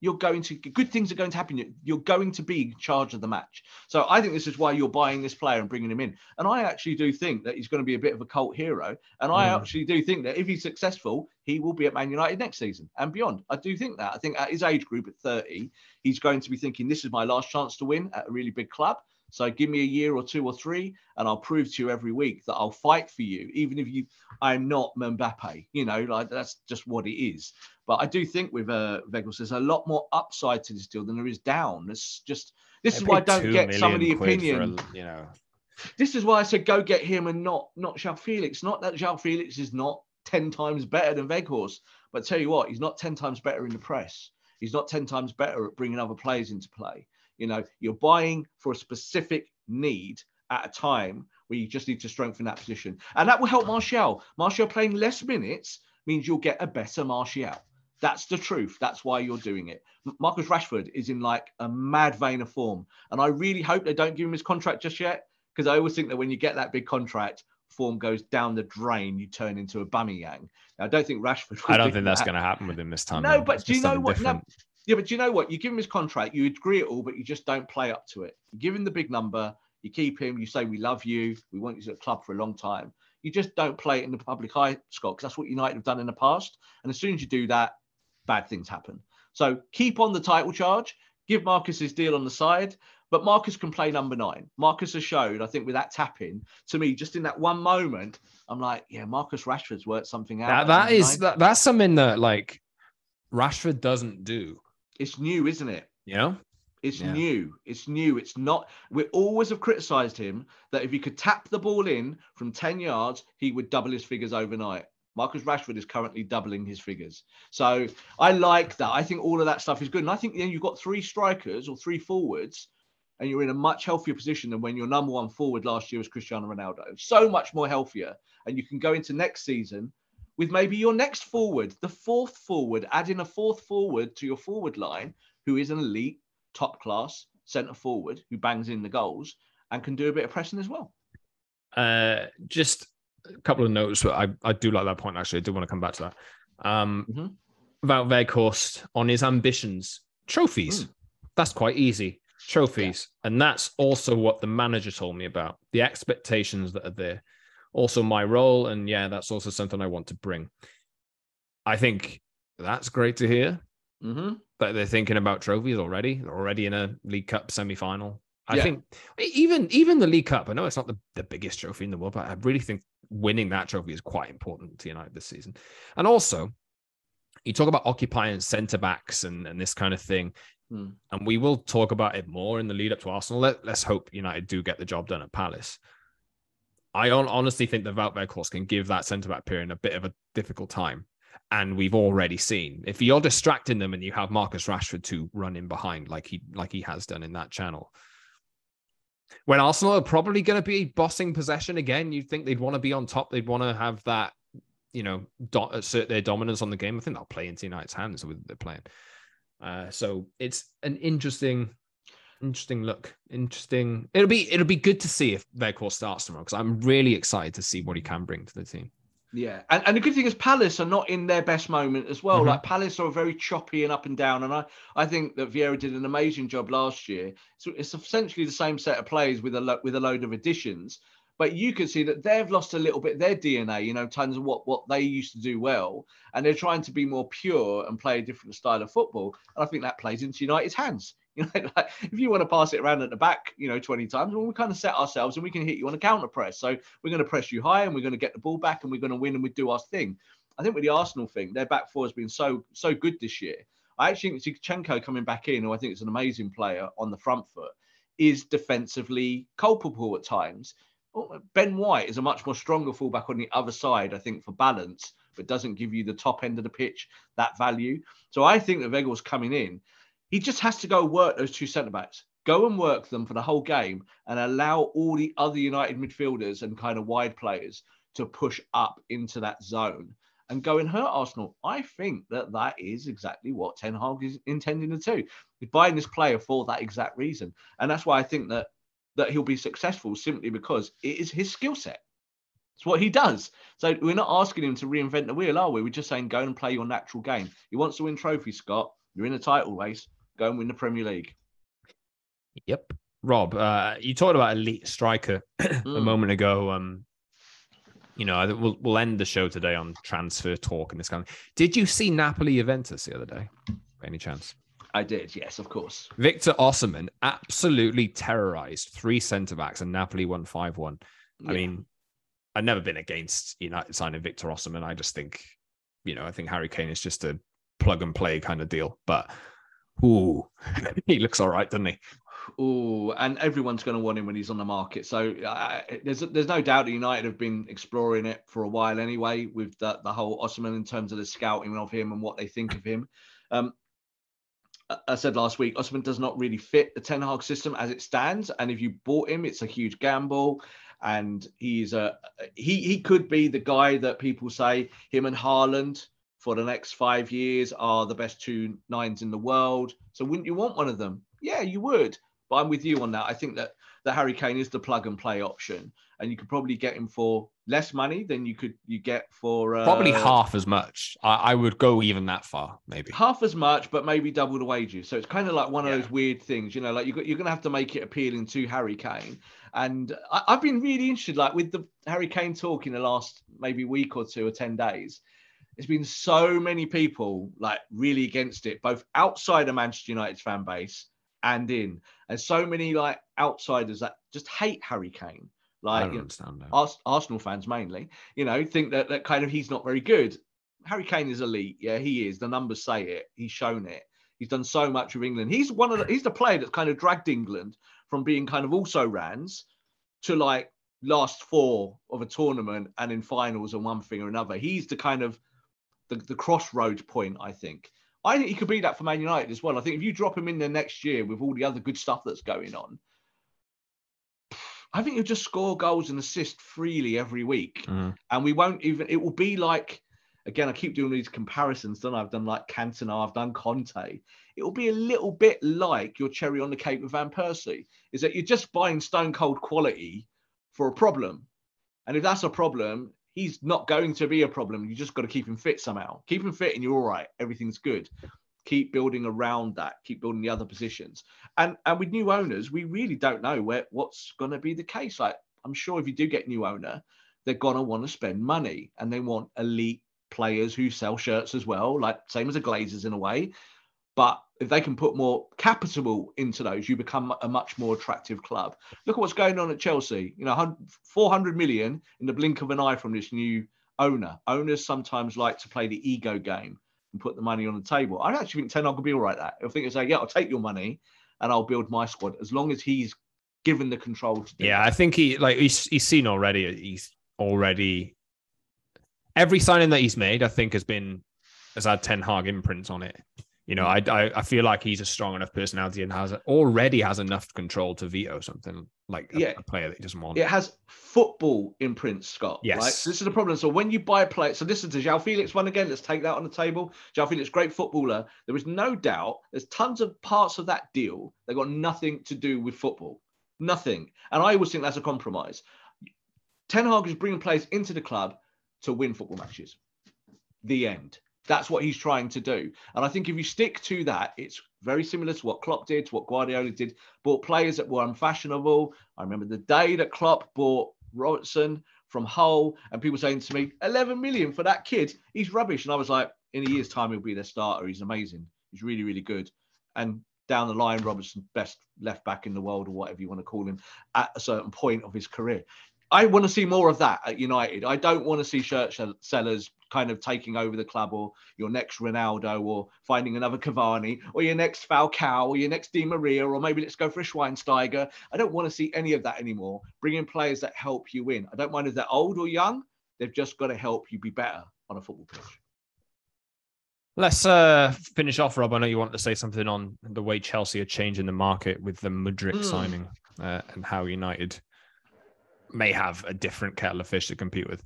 you're going to good things are going to happen. You're going to be in charge of the match. So I think this is why you're buying this player and bringing him in. And I actually do think that he's going to be a bit of a cult hero. And I mm. actually do think that if he's successful, he will be at Man United next season and beyond. I do think that. I think at his age group at 30, he's going to be thinking this is my last chance to win at a really big club. So give me a year or two or three, and I'll prove to you every week that I'll fight for you, even if you I'm not Mbappe. You know, like that's just what it is. But I do think with uh, Vegas, there's a lot more upside to this deal than there is down. It's just this is why I don't get some of the opinion. A, you know, this is why I said go get him and not not João Felix. Not that João Felix is not ten times better than Weghorst, but tell you what, he's not ten times better in the press. He's not ten times better at bringing other players into play. You know, you're buying for a specific need at a time where you just need to strengthen that position, and that will help Martial. Martial playing less minutes means you'll get a better Martial. That's the truth. That's why you're doing it. Marcus Rashford is in like a mad vein of form. And I really hope they don't give him his contract just yet. Because I always think that when you get that big contract, form goes down the drain, you turn into a bummy yang. I don't think Rashford. I don't think that's going to happen with him this time. No, but do you know what? No, yeah, but do you know what? You give him his contract, you agree it all, but you just don't play up to it. You give him the big number, you keep him, you say, We love you, we want you at the club for a long time. You just don't play it in the public eye, Scott, because that's what United have done in the past. And as soon as you do that, bad things happen. So keep on the title charge, give Marcus his deal on the side, but Marcus can play number nine. Marcus has showed, I think, with that tapping to me, just in that one moment, I'm like, yeah, Marcus Rashford's worked something out. that, that is that, that's something that like Rashford doesn't do. It's new, isn't it? Yeah. It's yeah. new. It's new. It's not. We always have criticised him that if he could tap the ball in from 10 yards, he would double his figures overnight. Marcus Rashford is currently doubling his figures. So I like that. I think all of that stuff is good. And I think then you've got three strikers or three forwards, and you're in a much healthier position than when your number one forward last year was Cristiano Ronaldo. So much more healthier. And you can go into next season with maybe your next forward, the fourth forward, adding a fourth forward to your forward line who is an elite, top class centre forward who bangs in the goals and can do a bit of pressing as well. Uh, just a couple of notes, but I, I do like that point actually. I do want to come back to that. Um, mm-hmm. About Weghorst on his ambitions, trophies. Mm. That's quite easy. Trophies, yeah. and that's also what the manager told me about the expectations that are there. Also, my role, and yeah, that's also something I want to bring. I think that's great to hear. Mm-hmm. That they're thinking about trophies already. They're already in a League Cup semi final. I yeah. think even even the League Cup. I know it's not the, the biggest trophy in the world, but I really think winning that trophy is quite important to United this season. And also, you talk about occupying centre backs and, and this kind of thing. Hmm. And we will talk about it more in the lead up to Arsenal. Let, us hope United do get the job done at Palace. I honestly think the Weghorst can give that centre back period a bit of a difficult time. And we've already seen if you're distracting them and you have Marcus Rashford to run in behind like he like he has done in that channel, when Arsenal are probably going to be bossing possession again, you'd think they'd want to be on top. They'd want to have that, you know, do- assert their dominance on the game. I think they'll play into United's hands with they're playing. Uh, so it's an interesting. Interesting look. Interesting. It'll be it'll be good to see if Weghorst starts tomorrow because I'm really excited to see what he can bring to the team. Yeah, and, and the good thing is Palace are not in their best moment as well. Mhm. Like Palace are very choppy and up and down, and I, I think that Vieira did an amazing job last year. So it's essentially the same set of players with a lo- with a load of additions, but you can see that they've lost a little bit their DNA. You know, in terms of what what they used to do well, and they're trying to be more pure and play a different style of football. And I think that plays into United's hands. You know, like if you want to pass it around at the back, you know, 20 times, well, we kind of set ourselves and we can hit you on a counter press. So we're going to press you high and we're going to get the ball back and we're going to win and we do our thing. I think with the Arsenal thing, their back four has been so so good this year. I actually think Zinchenko coming back in, who I think is an amazing player on the front foot, is defensively culpable at times. Ben White is a much more stronger fullback on the other side, I think, for balance, but doesn't give you the top end of the pitch that value. So I think that Weghorst coming in, he just has to go work those two centre backs. Go and work them for the whole game and allow all the other United midfielders and kind of wide players to push up into that zone and go and hurt Arsenal. I think that that is exactly what Ten Hag is intending to do. He's buying this player for that exact reason, and that's why I think that that he'll be successful simply because it is his skill set. It's what he does. So we're not asking him to reinvent the wheel, are we? We're just saying go and play your natural game. He wants to win trophies, Scott. You're in a title race. Go and win the Premier League. Yep. Rob, uh, you talked about elite striker a Mm. moment ago. Um, you know, we'll we'll end the show today on transfer talk and this kind of. Did you see Napoli Juventus the other day? By any chance? I did, yes, of course. Victor Osimhen absolutely terrorized three centre backs and Napoli won 5 1. I Yeah. mean, I've never been against United signing Victor Osimhen. I just think, you know, I think Harry Kane is just a plug and play kind of deal. But, ooh, he looks all right, doesn't he? Oh, and everyone's going to want him when he's on the market. So uh, there's there's no doubt that United have been exploring it for a while anyway, with the, the whole Osimhen in terms of the scouting of him and what they think of him. Um, I- said last week, Osimhen does not really fit the Ten Hag system as it stands, and if you bought him, it's a huge gamble. And he's a he he could be the guy that people say him and Haaland for the next five years are the best two nines in the world. So wouldn't you want one of them? Yeah, you would. But I'm with you on that. I think that the Harry Kane is the plug and play option, and you could probably get him for less money than you could you get for uh, Probably half as much. I, I would go even that far, maybe. half as much, but maybe double the wages. So it's kind of like one of Yeah. those weird things, you know, like you got, you're going to have to make it appealing to Harry Kane. And I, I've been really interested, like with the Harry Kane talk in the last maybe week or two or 10 days. There's been so many people like really against it, both outside of Manchester United's fan base and in, and so many like outsiders that just hate Harry Kane. Like you know, understand that. Ars- Arsenal fans mainly, you know, think that, that kind of he's not very good. Harry Kane is elite. Yeah, he is. The numbers say it. He's shown it. He's done so much with England. He's one of the, he's the player that's kind of dragged England from being kind of also rans to like last four of a tournament and in finals and one thing or another. He's the kind of the, the crossroads point, I think. I think he could be that for Man United as well. I think if you drop him in there next year with all the other good stuff that's going on, I think he'll just score goals and assist freely every week. Mhm. And we won't even, it will be like, again, I keep doing these comparisons, don't I? I've done like Cantona, I've done Conte. It will be a little bit like your cherry on the cake with Van Persie, is that you're just buying stone cold quality for a problem. And if that's a problem, he's not going to be a problem. You just got to keep him fit somehow. Keep him fit and you're all right. Everything's good. Keep building around that. Keep building the other positions. And and with new owners, we really don't know where what's going to be the case. Like I'm sure if you do get new owner, they're gonna want to spend money and they want elite players who sell shirts as well, like same as the Glazers in a way. But if they can put more capital into those, you become a much more attractive club. Look at what's going on at Chelsea. You know, 400 million in the blink of an eye from this new owner. Owners sometimes like to play the ego game and put the money on the table. I actually think Ten Hag will be all right. That I think it's like, yeah, I'll take your money and I'll build my squad as long as he's given the control to do. Yeah, it. I think he like he's he's seen already. He's already every signing that he's made, I think, has been has had Ten Hag imprints on it. You know, I, I, I feel like he's a strong enough personality and has already has enough control to veto something like a, Yeah. a player that he doesn't want. It has football imprints, Scott. Yes. Right? so This is the problem. So when you buy a player, so listen to João Felix one again. Let's take that on the table. João Felix, great footballer. There is no doubt. There's tons of parts of that deal that got nothing to do with football. Nothing. And I always think that's a compromise. Ten Hag is bringing players into the club to win football matches. The end. That's what he's trying to do. And I think if you stick to that, it's very similar to what Klopp did, to what Guardiola did, bought players that were unfashionable. I remember the day that Klopp bought Robertson from Hull and people saying to me, 11 million for that kid. He's rubbish. And I was like, in a year's time, he'll be their starter. He's amazing. He's really, really good. And down the line, Robertson, best left back in the world or whatever you want to call him at a certain point of his career. I want to see more of that at United. I don't want to see shirt sellers kind of taking over the club or your next Ronaldo or finding another Cavani or your next Falcao or your next Di Maria or maybe let's go for a Schweinsteiger. I don't want to see any of that anymore. Bring in players that help you win. I don't mind if they're old or young. They've just got to help you be better on a football pitch. Let's uh, finish off, Rob. I know you wanted to say something on the way Chelsea are changing the market with the Mudryk Mm. signing uh, and how United may have a different kettle of fish to compete with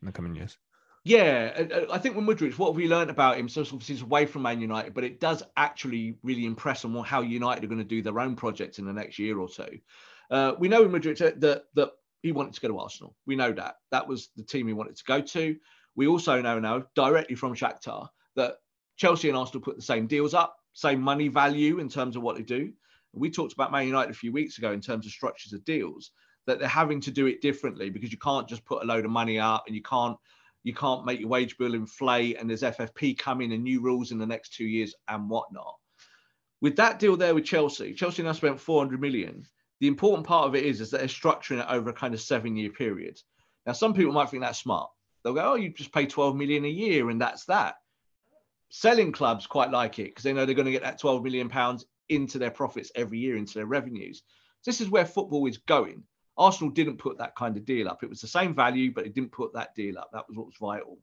in the coming years. Yeah, I think with Mudryk, what have we learned about him? So obviously he's away from Man United, but it does actually really impress on how United are going to do their own project in the next year or two. Uh, we know Mudryk that, that that he wanted to go to Arsenal. We know that that was the team he wanted to go to. We also know now directly from Shakhtar that Chelsea and Arsenal put the same deals up, same money value in terms of what they do. We talked about Man United a few weeks ago in terms of structures of deals that they're having to do it differently because you can't just put a load of money up and you can't you can't make your wage bill inflate and there's FFP coming and new rules in the next two years and whatnot. With that deal there with Chelsea, Chelsea now spent 400 million. The important part of it is, is that they're structuring it over a kind of seven year period. Now, some people might think that's smart. They'll go, oh, you just pay 12 million a year and that's that. Selling clubs quite like it because they know they're going to get that 12 million pounds into their profits every year, into their revenues. This is where football is going. Arsenal didn't put that kind of deal up. It was the same value, but it didn't put that deal up. That was what was vital.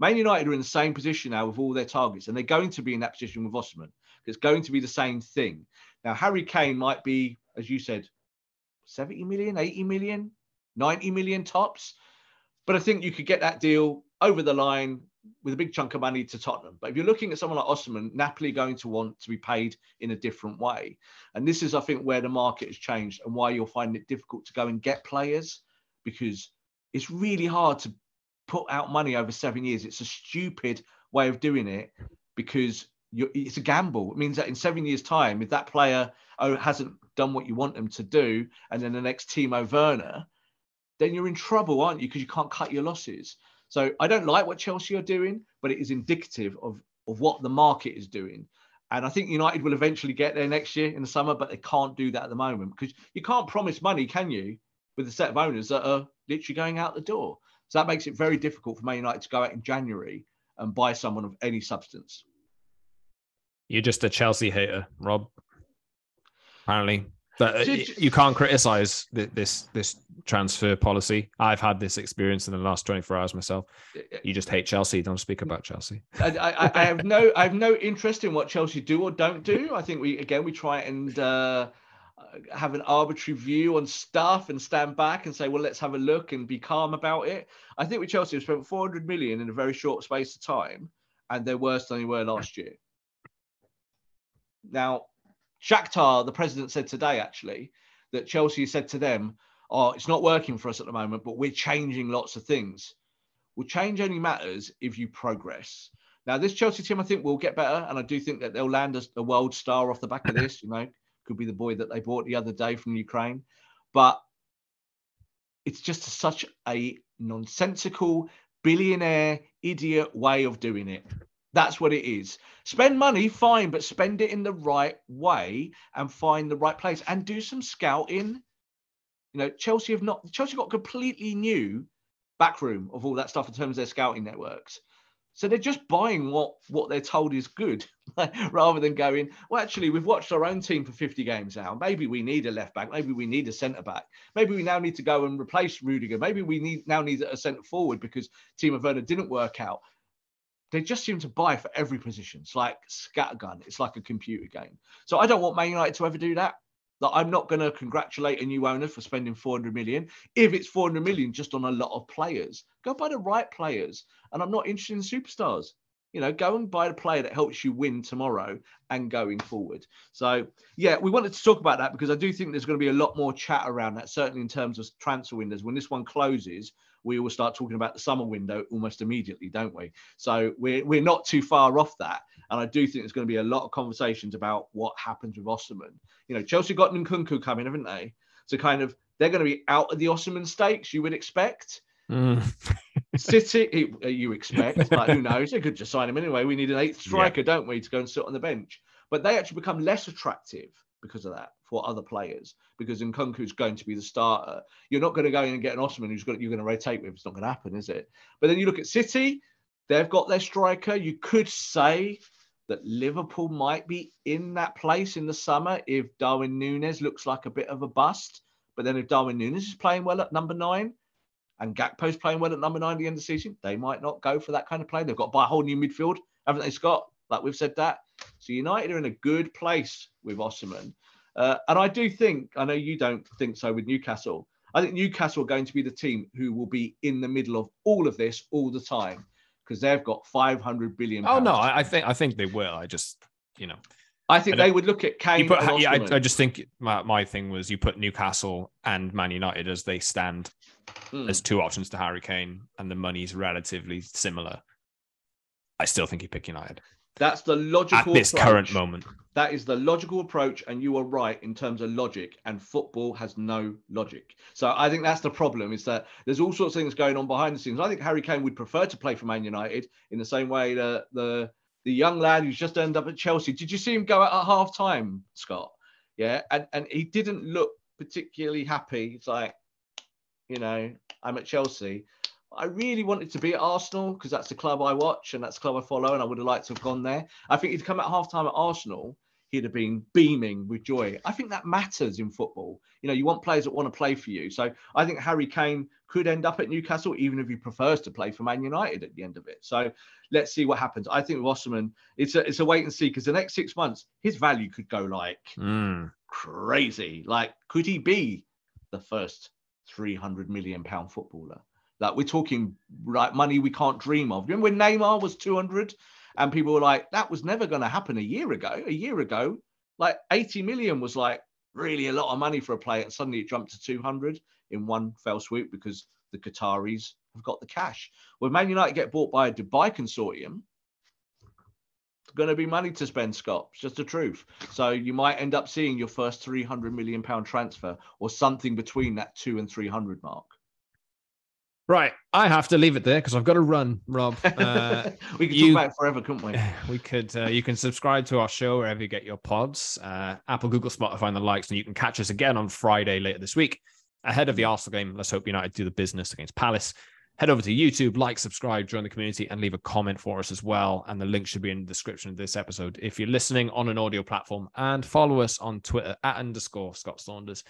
Man United are in the same position now with all their targets, and they're going to be in that position with Osimhen. It's going to be the same thing. Now, Harry Kane might be, as you said, 70 million, 80 million, 90 million tops. But I think you could get that deal over the line with a big chunk of money to Tottenham. But if you're looking at someone like Osimhen, Napoli going to want to be paid in a different way. And this is, I think, where the market has changed and why you'll find it difficult to go and get players because it's really hard to put out money over seven years. It's a stupid way of doing it because it's a gamble. It means that in seven years' time, if that player oh, hasn't done what you want them to do, and then the next Timo Werner, then you're in trouble, aren't you? Because you can't cut your losses. So I don't like what Chelsea are doing, but it is indicative of, of what the market is doing. And I think United will eventually get there next year in the summer, but they can't do that at the moment because you can't promise money, can you, with a set of owners that are literally going out the door. So that makes it very difficult for Man United to go out in January and buy someone of any substance. You're just a Chelsea hater, Rob. Apparently, but uh, you- can't criticize th- this this transfer policy. I've had this experience in the last 24 hours myself. You just hate Chelsea. Don't speak about Chelsea. I, I, I have no I have no interest in what Chelsea do or don't do. I think we again we try and uh, have an arbitrary view on stuff and stand back and say, well, let's have a look and be calm about it. I think with Chelsea, we spent 400 million in a very short space of time, and they're worse than they were last year. Now, Shakhtar, the president said today actually that Chelsea said to them, "Oh, it's not working for us at the moment, but we're changing lots of things." Well, change only matters if you progress. Now, this Chelsea team, I think, will get better, and I do think that they'll land a, a world star off the back of this. You know, could be the boy that they bought the other day from Ukraine, but it's just such a nonsensical, billionaire, idiot way of doing it. That's what it is. Spend money, fine, but spend it in the right way and find the right place and do some scouting. You know, Chelsea have not. Chelsea got completely new backroom of all that stuff in terms of their scouting networks. So they're just buying what what they're told is good, rather than going. Well, actually, we've watched our own team for 50 games now. Maybe we need a left back. Maybe we need a centre back. Maybe we now need to go and replace Rudiger. Maybe we need now need a centre forward because Timo Werner didn't work out. They just seem to buy for every position. It's like scattergun. It's like a computer game. So I don't want Man United to ever do that. That I'm not going to congratulate a new owner for spending 400 million. If it's 400 million just on a lot of players, go buy the right players. And I'm not interested in superstars. You know, go and buy the player that helps you win tomorrow and going forward. So, yeah, we wanted to talk about that because I do think there's going to be a lot more chat around that, certainly in terms of transfer windows. When this one closes, we will start talking about the summer window almost immediately, don't we? So we're, we're not too far off that. And I do think there's going to be a lot of conversations about what happens with Osimhen. You know, Chelsea got Nkunku coming, haven't they? So kind of they're going to be out of the Osimhen stakes, you would expect. Mm. City, uh, you expect, but who knows? They could just sign him anyway. We need an eighth striker, yeah. don't we, to go and sit on the bench? But they actually become less attractive because of that for other players because is going to be the starter. You're not going to go in and get an Osimhen who's got you're going to rotate with. It's not going to happen, is it? But then you look at City, they've got their striker. You could say that Liverpool might be in that place in the summer if Darwin Nunez looks like a bit of a bust. But then if Darwin Nunez is playing well at number nine and Gakpo's playing well at number nine at the end of the season, they might not go for that kind of play. They've got to buy a whole new midfield, haven't they, Scott? Like we've said that. So United are in a good place with Osimhen. Uh, and I do think, I know you don't think so with Newcastle. I think Newcastle are going to be the team who will be in the middle of all of this all the time because they've got 500 billion. Oh no, I, I, think I think they will. I just, you know, I think I they would look at Kane. Put, yeah, I, I, just think my, my thing was you put Newcastle and Man United as they stand mm. as two options to Harry Kane, and the money's relatively similar. I still think he pick United. That's the logical at this approach. current moment. That is the logical approach, and you are right in terms of logic. And football has no logic. So I think that's the problem: is that there's all sorts of things going on behind the scenes. I think Harry Kane would prefer to play for Man United in the same way that the the young lad who's just ended up at Chelsea. Did you see him go out at half time, Scott? Yeah, and and he didn't look particularly happy. It's like, you know, I'm at Chelsea. I really wanted to be at Arsenal because that's the club I watch and that's the club I follow, and I would have liked to have gone there. I think he'd come at half time at Arsenal, he'd have been beaming with joy. I think that matters in football. You know, you want players that want to play for you. So I think Harry Kane could end up at Newcastle, even if he prefers to play for Man United at the end of it. So let's see what happens. I think with Osimhen, it's a it's a wait and see because the next six months, his value could go like mm. crazy. Like, could he be the first 300 million pound footballer? Like we're talking right money we can't dream of. Remember when Neymar was 200 and people were like, that was never going to happen a year ago. A year ago, like 80 million was like really a lot of money for a player. And suddenly it jumped to 200 in one fell swoop because the Qataris have got the cash. When Man United get bought by a Dubai consortium, going to be money to spend, Scott. It's just the truth. So you might end up seeing your first 300 million pound transfer or something between that two and 300 mark. Right, I have to leave it there because I've got to run, Rob. Uh, we could you, talk about it forever, couldn't we? We could. Uh, you can subscribe to our show wherever you get your pods, uh, Apple, Google, Spotify, and the likes, and you can catch us again on Friday later this week ahead of the Arsenal game. Let's hope United do the business against Palace. Head over to YouTube, like, subscribe, join the community, and leave a comment for us as well. And the link should be in the description of this episode. If you're listening on an audio platform, and follow us on Twitter at underscore Scott Saunders,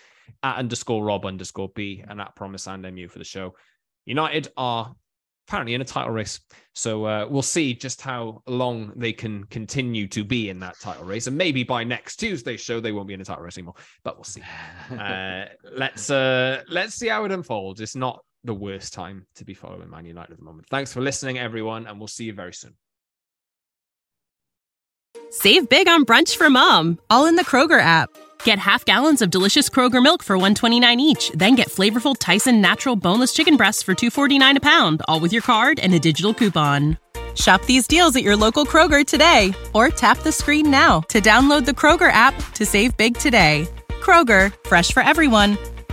at underscore Rob underscore B, and at Promise and MU for the show. United are apparently in a title race. So uh, we'll see just how long they can continue to be in that title race, and maybe by next Tuesday's show they won't be in a title race anymore. But we'll see. uh, let's uh, let's see how it unfolds. It's not the worst time to be following Man United at the moment. Thanks for listening, everyone, and we'll see you very soon. Save big on brunch for mom, all in the Kroger app. Get half gallons of delicious Kroger milk for 129 each, then get flavorful Tyson natural boneless chicken breasts for 249 a pound, all with your card and a digital coupon. Shop these deals at your local Kroger today or tap the screen now to download the Kroger app to save big today. Kroger, fresh for everyone.